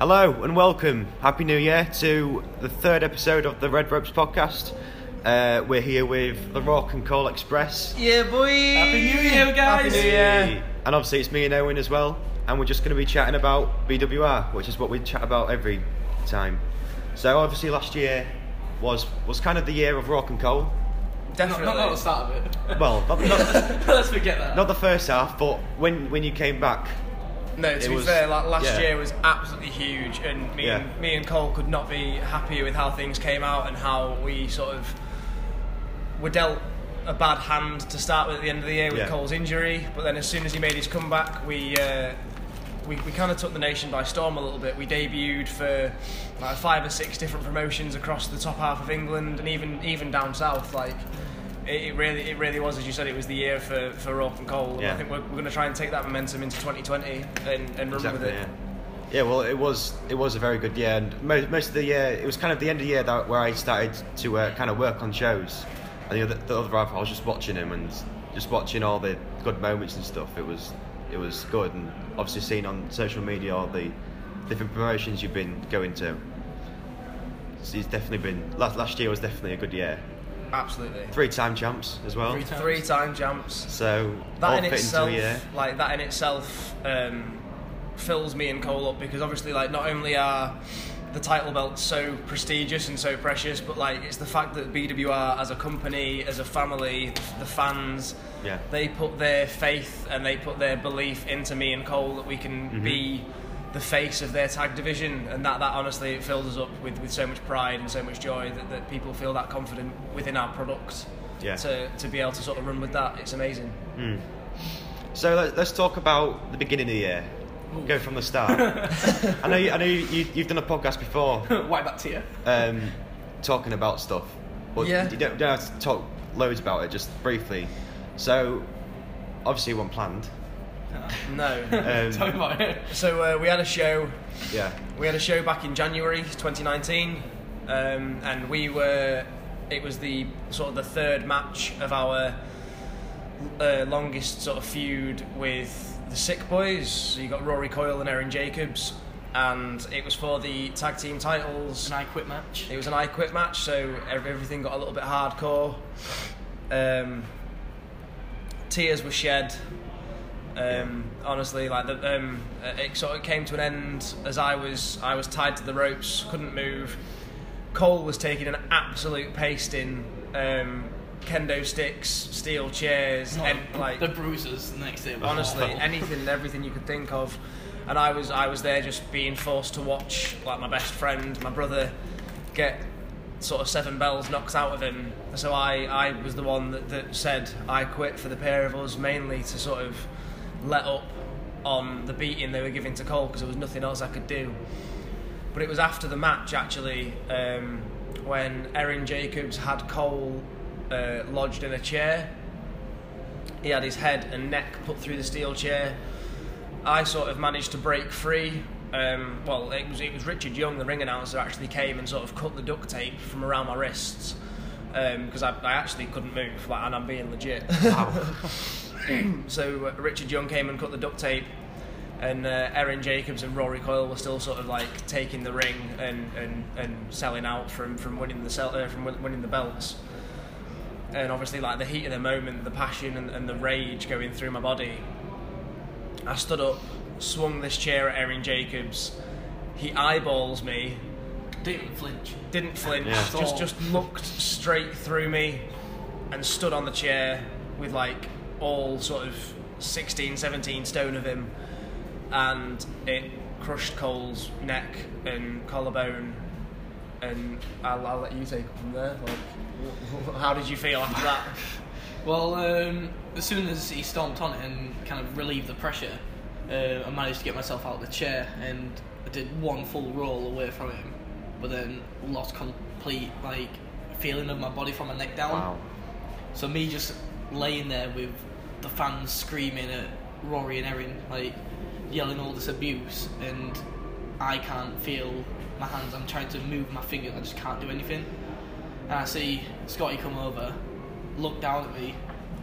Hello and welcome. Happy New Year to the third episode of the Red Ropes podcast. Uh, we're here with the Rock and Cole Express. Yeah, boy. Happy New Year, guys. Happy New Year. And obviously it's me and Owen as well. And we're just going to be chatting about BWR, which is what we chat about every time. So obviously last year was was kind of the year of Rock and Cole. Not, Definitely. not, not the start of it. Well, not, not, Let's forget that. not the first half, but when when you came back, No, to It be was- fair, like, last yeah. year was absolutely huge, and me, Yeah. and, me and Cole could not be happier with how things came out and how we sort of were dealt a bad hand to start with at the end of the year with Yeah. Cole's injury. But then, as soon as he made his comeback, we uh, we, we kind of took the nation by storm a little bit. We debuted for like five or six different promotions across the top half of England and even even down south. Like it, it really it really was, as you said, it was the year for for Rock and Cole. And Yeah. I think we're, we're going to try and take that momentum into 2020 and, and run with it. Yeah. Yeah. Well, it was it was a very good year, and most, most of the year it was kind of the end of the year that where I started to uh, kind of work on shows, and the other the other half I was just watching him and just watching all the good moments and stuff. It was it was good, and obviously seeing on social media all the different promotions you've been going to. So It's definitely been last last year was definitely a good year. Absolutely. Three time champs as well. Three, Three time jumps. So That all in fit itself, into year. like that in itself, um, fills me and Cole up because obviously, like, not only are the title belts so prestigious and so precious, but like it's the fact that BWR as a company, as a family, the fans, Yeah. they put their faith and they put their belief into me and Cole that we can Mm-hmm. be the face of their tag division, and that that honestly it fills us up with, with so much pride and so much joy that, that people feel that confident within our product. Yeah. To, to be able to sort of run with that, it's amazing. So let, let's talk about the beginning of the year. Go from the start. I know. You, I know you, you, you've done a podcast before, White back to you. um, talking about stuff, but Yeah. you don't, don't have to talk loads about it. Just briefly. So, obviously, one planned. No. Um, Tell me about it. So uh, we had a show. Yeah. We had a show back in January 2019, um, and we were. It was the sort of the third match of our uh, longest sort of feud with the Sick Boys. So you got Rory Coyle and Erin Jacobs, and it was for the tag team titles. An I quit match. It was an I quit match, so everything got a little bit hardcore. Um, tears were shed. Um, honestly, like the, um, it sort of came to an end as I was I was tied to the ropes, couldn't move. Cole was taking an absolute pasting. Um, kendo sticks, steel chairs, and like the bruises next day. was honestly anything and everything you could think of and i was i was there just being forced to watch like my best friend my brother get sort of seven bells knocked out of him so i i was the one that, that said i quit for the pair of us mainly to sort of let up on the beating they were giving to cole because there was nothing else i could do but it was after the match actually um, when erin jacobs had cole uh, lodged in a chair he had his head and neck put through the steel chair. I sort of managed to break free. Um, well, it was it was Richard Young, the ring announcer, actually came and sort of cut the duct tape from around my wrists because I, I actually couldn't move, like, and I'm being legit. so uh, Richard Young came and cut the duct tape, and uh, Erin Jacobs and Rory Coyle were still sort of like taking the ring and, and, and selling out from from winning the sell, uh, from winning the belts and obviously like the heat of the moment, the passion and, and the rage going through my body. I stood up, swung this chair at Erin Jacobs. He eyeballs me, Didn't flinch. didn't flinch, Yeah. just just looked straight through me, and stood on the chair with like all sort of 16, 17 stone of him, and it crushed Cole's neck and collarbone. And I'll, I'll let you take it from there. Like, how did you feel after that? Well, um, as soon as he stomped on it and kind of relieved the pressure, uh, I managed to get myself out of the chair and I did one full roll away from him, but then lost complete like feeling of my body from my neck down. Wow. So me just laying there with the fans screaming at Rory and Erin, like yelling all this abuse, and I can't feel my hands. I'm trying to move my fingers, I just can't do anything. And I see Scotty come over, look down at me,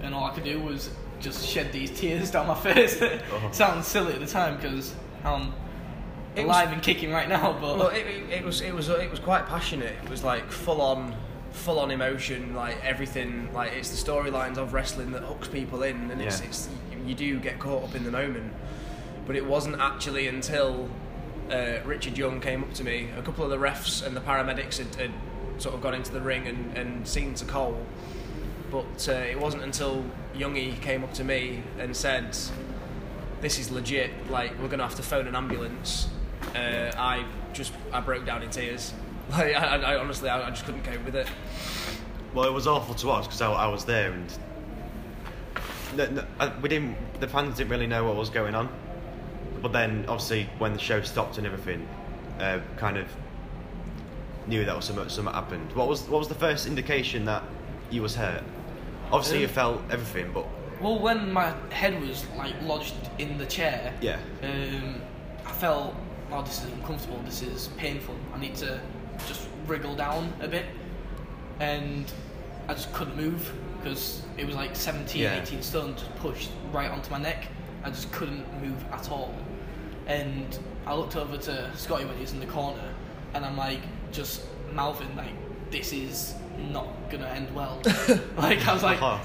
and all I could do was just shed these tears down my face. Uh-huh. Sounds silly at the time because I'm It was- alive and kicking right now, but Well, it, it, it was it was it was quite passionate. It was like full on, full on emotion. Like everything. Like it's the storylines of wrestling that hooks people in, and it's, it's you do get caught up in the moment. But it wasn't actually until uh, Richard Young came up to me. A couple of the refs and the paramedics had, had sort of gone into the ring and, and seen to Cole. But uh, it wasn't until Youngie came up to me and said, "This is legit. Like we're gonna have to phone an ambulance." Uh, I just I broke down in tears. Like I, I, honestly I, I just couldn't cope with it. Well, it was awful to watch because I, I was there and no, no, I, we didn't. The fans didn't really know what was going on. But then, obviously, when the show stopped and everything, uh, kind of knew that was something, something happened. What was what was the first indication that you was hurt? Obviously, you Um, felt everything, but well, when my head was like lodged in the chair, yeah, um, I felt, oh, this is uncomfortable. This is painful. I need to just wriggle down a bit, and I just couldn't move because it was like 17, Yeah. 18 stone just pushed right onto my neck. I just couldn't move at all. And I looked over to Scotty when he was in the corner, and I'm like, just mouthing like, this is not gonna end well. like I was like, Uh-huh.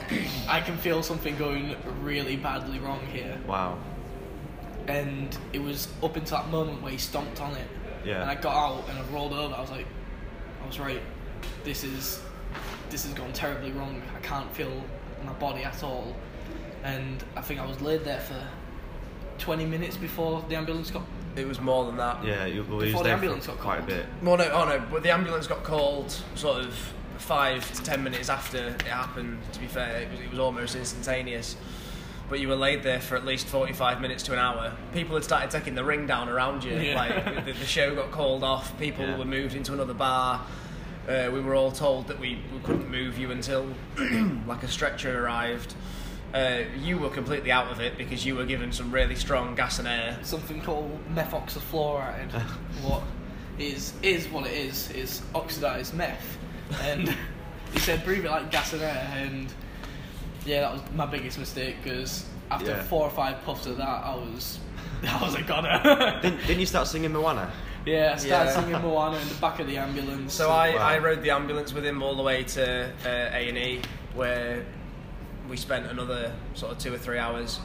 I can feel something going really badly wrong here. wow, And it was up until that moment where he stomped on it, yeah, and I got out and I rolled over. I was like, I was right. This is this has gone terribly wrong. I can't feel my body at all. And I think I was laid there for 20 minutes before the ambulance got. It was more than that. yeah. You well, he was Before the there for ambulance got quite a bit. Well, no, oh no, but the ambulance got called sort of five to ten minutes after it happened. To be fair, it was, it was almost instantaneous. But you were laid there for at least forty-five minutes to an hour. People had started taking the ring down around you. Yeah. Like the, the show got called off. People Yeah. were moved into another bar. Uh, we were all told that we, we couldn't move you until like a stretcher arrived. Uh, you were completely out of it because you were given some really strong gas and air. Something called methoxyfluoride. what is is what it is is oxidized meth, and he said breathe it like gas and air, and yeah, that was my biggest mistake because after Yeah. four or five puffs of that, I was I was a goner. Didn't, didn't you start singing Moana? yeah, I started Yeah. singing Moana in the back of the ambulance. So I, Wow. I rode the ambulance with him all the way to uh, A and E, where we spent another sort of two or three hours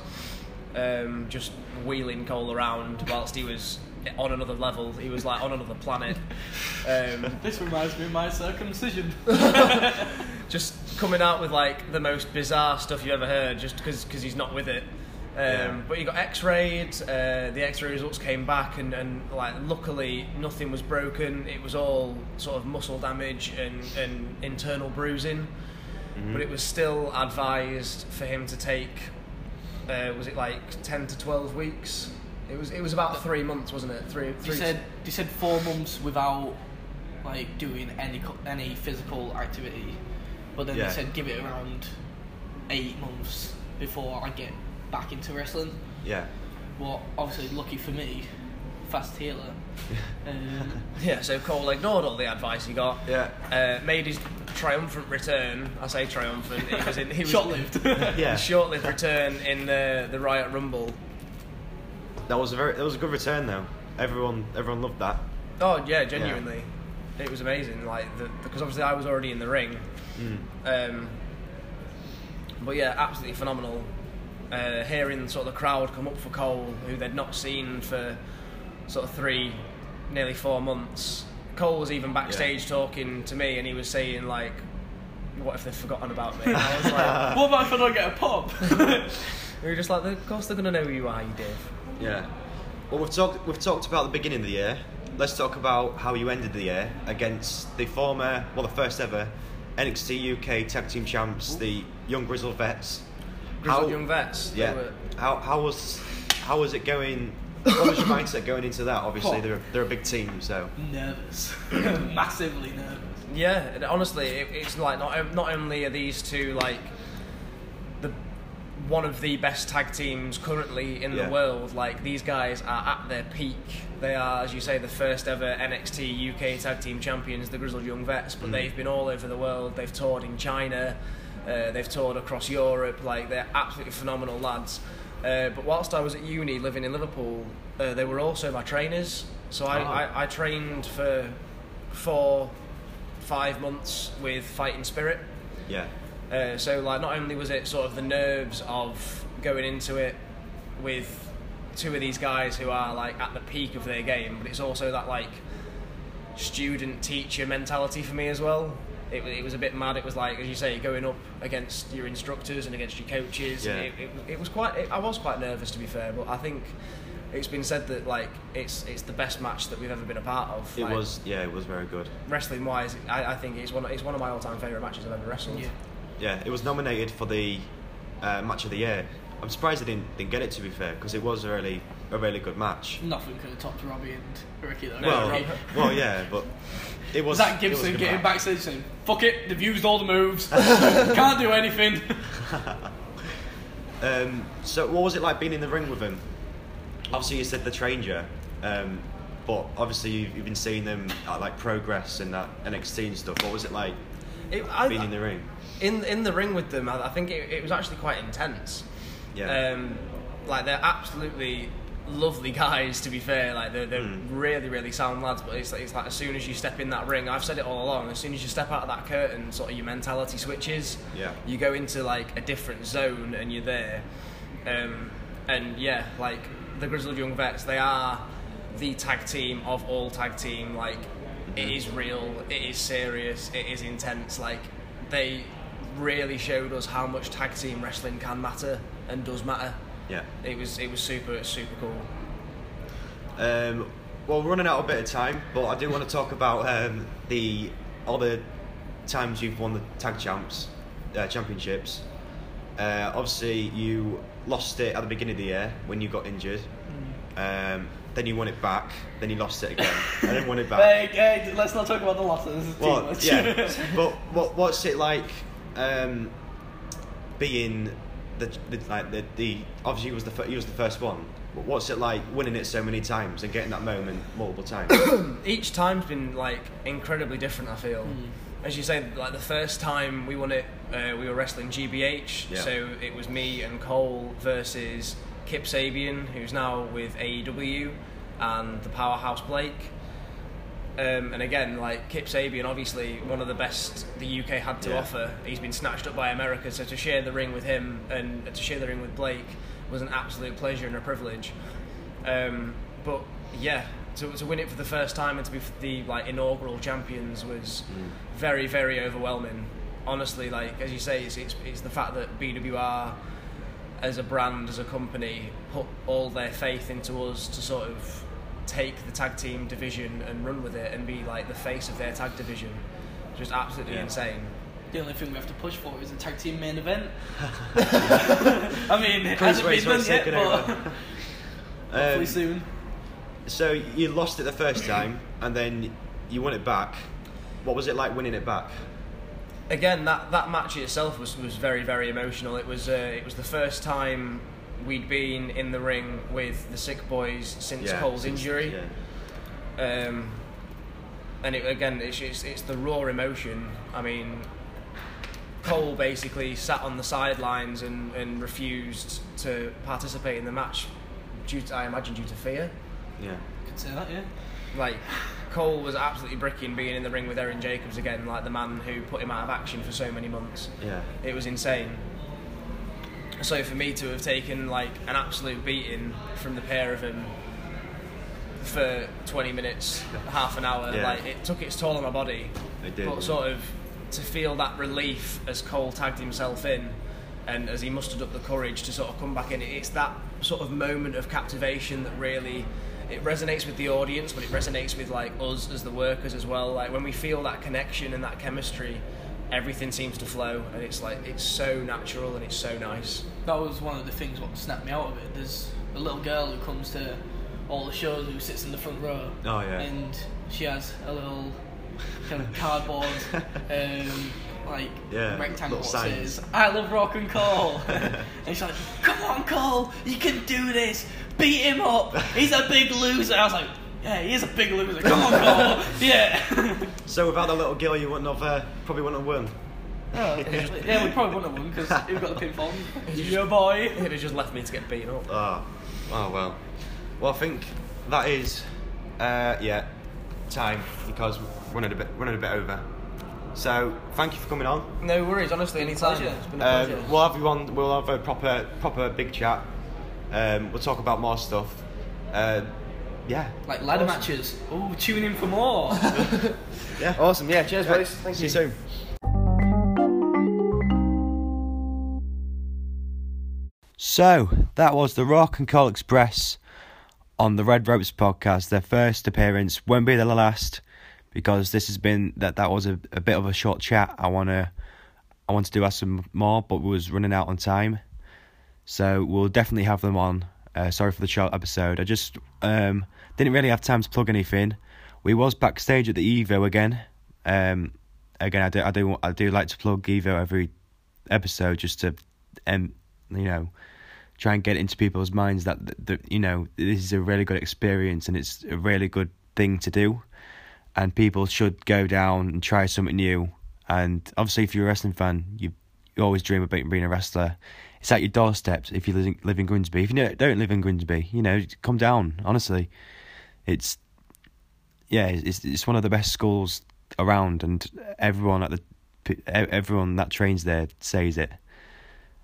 um, just wheeling Cole around whilst he was on another level. He was like on another planet, um, This reminds me of my circumcision. just coming out with like the most bizarre stuff you ever heard, just because he's not with it. Um, Yeah. But he got X-rayed. Uh, the X-ray results came back, and, and like luckily nothing was broken. It was all sort of muscle damage and, and internal bruising. But it was still advised for him to take. Uh, was it like ten to twelve weeks? It was. It was about three months, wasn't it? Three. He three said he said four months without like doing any any physical activity, but then Yeah. he said give it around eight months before I get back into wrestling. Yeah, Well, obviously lucky for me, fast healer. Um, Yeah. So Cole ignored all the advice he got. yeah, uh, made his triumphant return. I say triumphant. He was in. He was short-lived. yeah. short-lived return in the the Riot Rumble. That was a very that was a good return though. Everyone everyone loved that. Oh yeah, genuinely, it was amazing. Like because obviously I was already in the ring. Mm. Um, but yeah, absolutely phenomenal. Uh, hearing sort of the crowd come up for Cole, who they'd not seen for sort of three, nearly four months. Cole was even backstage talking to me, and he was saying like, "What if they've forgotten about me?" And I was like, what about if I don't get a pop? We were just like, of course they're gonna know who you are, you div. Yeah. Well, we've talked we've talked about the beginning of the year. Let's talk about how you ended the year against the former, well, the first ever NXT UK Tag Team Champs, the Young Grizzled Vets. Grizzled How- young vets. Yeah. were- How how was how was it going? What was your mindset going into that? Obviously, Oh. they're they're a big team, so nervous, massively nervous. Yeah, honestly, it, it's like not not only are these two like the one of the best tag teams currently in Yeah. the world. Like these guys are at their peak. They are, as you say, the first ever NXT UK Tag Team Champions, the Grizzled Young Vets. But Mm. they've been all over the world. They've toured in China. Uh, they've toured across Europe. Like they're absolutely phenomenal lads. Uh, but whilst I was at uni living in Liverpool, uh, they were also my trainers. So I, Oh. I, I trained for four, five months with Fighting Spirit. Yeah. Uh, so like not only was it sort of the nerves of going into it with two of these guys who are like at the peak of their game, but it's also that like student teacher mentality for me as well. It, it was a bit mad. It was like, as you say, going up against your instructors and against your coaches. Yeah. It, it, it was quite. It, I was quite nervous to be fair, but I think it's been said that like it's it's the best match that we've ever been a part of. It Like, was. Yeah, it was very good. wrestling wise. I, I think it's one. It's one of my all time favorite matches I've ever wrestled. Yeah. Yeah, it was nominated for the uh, match of the year. I'm surprised they didn't, didn't get it to be fair because it was a really a really good match. Nothing could have topped Robbie and Ricky though. well, Rob- well, yeah, but it was. Zack it was Gibson getting backstage saying, "Fuck it, they've used all the moves, can't do anything." Um, so, what was it like being in the ring with him? Obviously, you said the you, um, but obviously you've, you've been seeing them at, like progress and that NXT and stuff. What was it like It, I, being in the ring? In in the ring with them, I, I think it, it was actually quite intense. Yeah. Um, like they're absolutely lovely guys. To be fair, like they're, they're Mm. really really sound lads. But it's like, it's like as soon as you step in that ring, I've said it all along. As soon as you step out of that curtain, sort of your mentality switches. Yeah. You go into like a different zone and you're there. Um, and yeah, like the Grizzled Young Vets, they are the tag team of all tag team. Like it is real, it is serious, it is intense. Like they really showed us how much tag team wrestling can matter and does matter. Yeah. It was it was super super cool. Um, well, we're running out a bit of time, but I do want to talk about um, the all the times you've won the tag champs uh, championships. Uh, obviously, you lost it at the beginning of the year when you got injured. Um, then you won it back. Then you lost it again, and then won it back. Hey, hey, let's not talk about the losses Well, yeah, but what, what's it like um, being the, the like the, the obviously he was the fir- he was the first one. But what's it like winning it so many times and getting that moment multiple times? Each time's been like incredibly different. I feel. As you say, like the first time we won it, uh, we were wrestling GBH. Yeah. So it was me and Cole versus Kip Sabian, who's now with AEW, and the powerhouse Blake. Um, and again, like Kip Sabian, obviously one of the best the UK had to Yeah. offer. He's been snatched up by America, so to share the ring with him and to share the ring with Blake was an absolute pleasure and a privilege. Um, but yeah, to, to win it for the first time and to be the like inaugural champions was very very overwhelming. Honestly, like as you say, it's, it's, it's the fact that BWR as a brand, as a company, put all their faith into us to sort of take the tag team division and run with it and be like the face of their tag division. Just absolutely Yeah. insane. The only thing we have to push for is a tag team main event. I mean, it hasn't been done yet, but hopefully Um, soon. So you lost it the first time, and then you won it back. What was it like winning it back? again, that, that match itself was, was very very emotional. It was uh, it was the first time we'd been in the ring with the Sick Boys since Cole's since- injury, yeah. um, and it, again it's, it's it's the raw emotion. I mean, Cole basically sat on the sidelines and, and refused to participate in the match due to, I imagine due to fear. Yeah. Could say that, yeah. Like Cole was absolutely bricking being in the ring with Erin Jacobs again, like the man who put him out of action for so many months. Yeah. It was insane. So for me to have taken like an absolute beating from the pair of them for 20 minutes, half an hour, Yeah. like it took its toll on my body. It did, But yeah. sort of to feel that relief as Cole tagged himself in and as he mustered up the courage to sort of come back in, it's that sort of moment of captivation that really it resonates with the audience, but it resonates with like us as the workers as well. Like when we feel that connection and that chemistry, everything seems to flow, and it's like it's so natural and it's so nice. That was one of the things what snapped me out of it. There's a little girl who comes to all the shows who sits in the front row. Oh, yeah. And she has a little kind of cardboard, um, like Yeah, rectangle little that says "I love rock and Cole," and she's like, "Come on, Cole, you can do this. Beat him up. He's a big loser." I was like, "Yeah, he is a big loser. Come on, Cole. yeah." So without that little girl, you wouldn't have uh, probably wouldn't have won. Oh, yeah, we probably wouldn't have won because we've got the pinfall. Your boy. It had just left me to get beaten up. Oh, oh well. Well, I think that is Uh, yeah, time because we're running a bit running a bit over. So thank you for coming on. No worries, honestly, anytime. Pleasure. It's been a Um, pleasure. we'll have you on. We'll have a proper proper big chat. Um, we'll talk about more stuff. Uh, yeah. Like ladder Awesome. matches. Oh, tune in for more. Yeah. Awesome, yeah, cheers, boys. Thank See you. you soon. So that was the Rock and Cole Express on the Red Ropes podcast. Their first appearance won't be the last because this has been that that was a, a bit of a short chat. I wanna I wanted to ask some more, but we was running out on time. So we'll definitely have them on. Uh, sorry for the short episode. I just um, didn't really have time to plug anything. We was backstage at the Evo again. Um, again, I do I do I do like to plug Evo every episode just to um you know try and get into people's minds that, that, that you know this is a really good experience and it's a really good thing to do and people should go down and try something new and obviously if you're a wrestling fan you you always dream about being a wrestler it's at your doorstep if you live in, Grimsby if you don't- live in Grimsby you know come down honestly it's yeah it's it's one of the best schools around and everyone at the everyone that trains there says it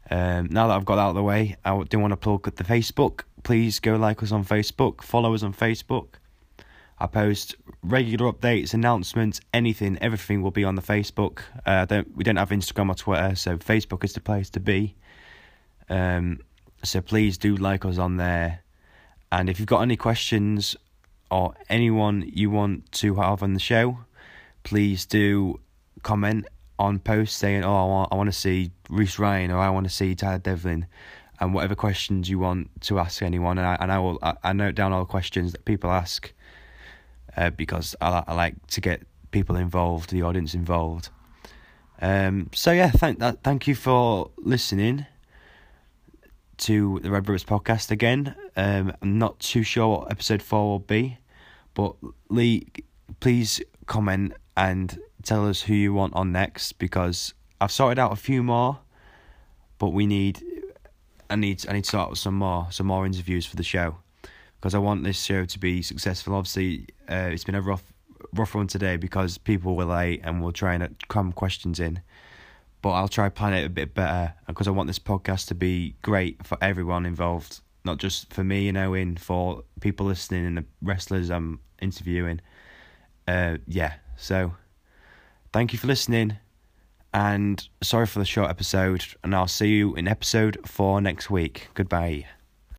um, now that I've got that out of the way, I do want to plug the Facebook. Please go like us on Facebook, follow us on Facebook. I post regular updates, announcements, anything, everything will be on the Facebook. Uh, don't we don't have Instagram or Twitter, so Facebook is the place to be. Um, so please do like us on there, and if you've got any questions or anyone you want to have on the show, please do comment on posts saying, "Oh, I want, I want to see Reese Ryan," or "I want to see Tyler Devlin," and whatever questions you want to ask anyone, and I and I will I, I note down all the questions that people ask, uh, because I I like to get people involved, the audience involved. Um. So yeah, thank that. Thank you for listening to the Red Ropes podcast again. Um. I'm not too sure what episode four will be, but Lee, please comment and tell us who you want on next because I've sorted out a few more, but we need I need I need to sort out some more some more interviews for the show because I want this show to be successful. Obviously, uh, it's been a rough rough one today because people were late and we're trying to cram questions in. But I'll try plan it a bit better because I want this podcast to be great for everyone involved, not just for me You and Owen, for people listening and the wrestlers I'm interviewing. Uh, yeah, so thank you for listening and sorry for the short episode and I'll see you in episode 4 next week. Goodbye.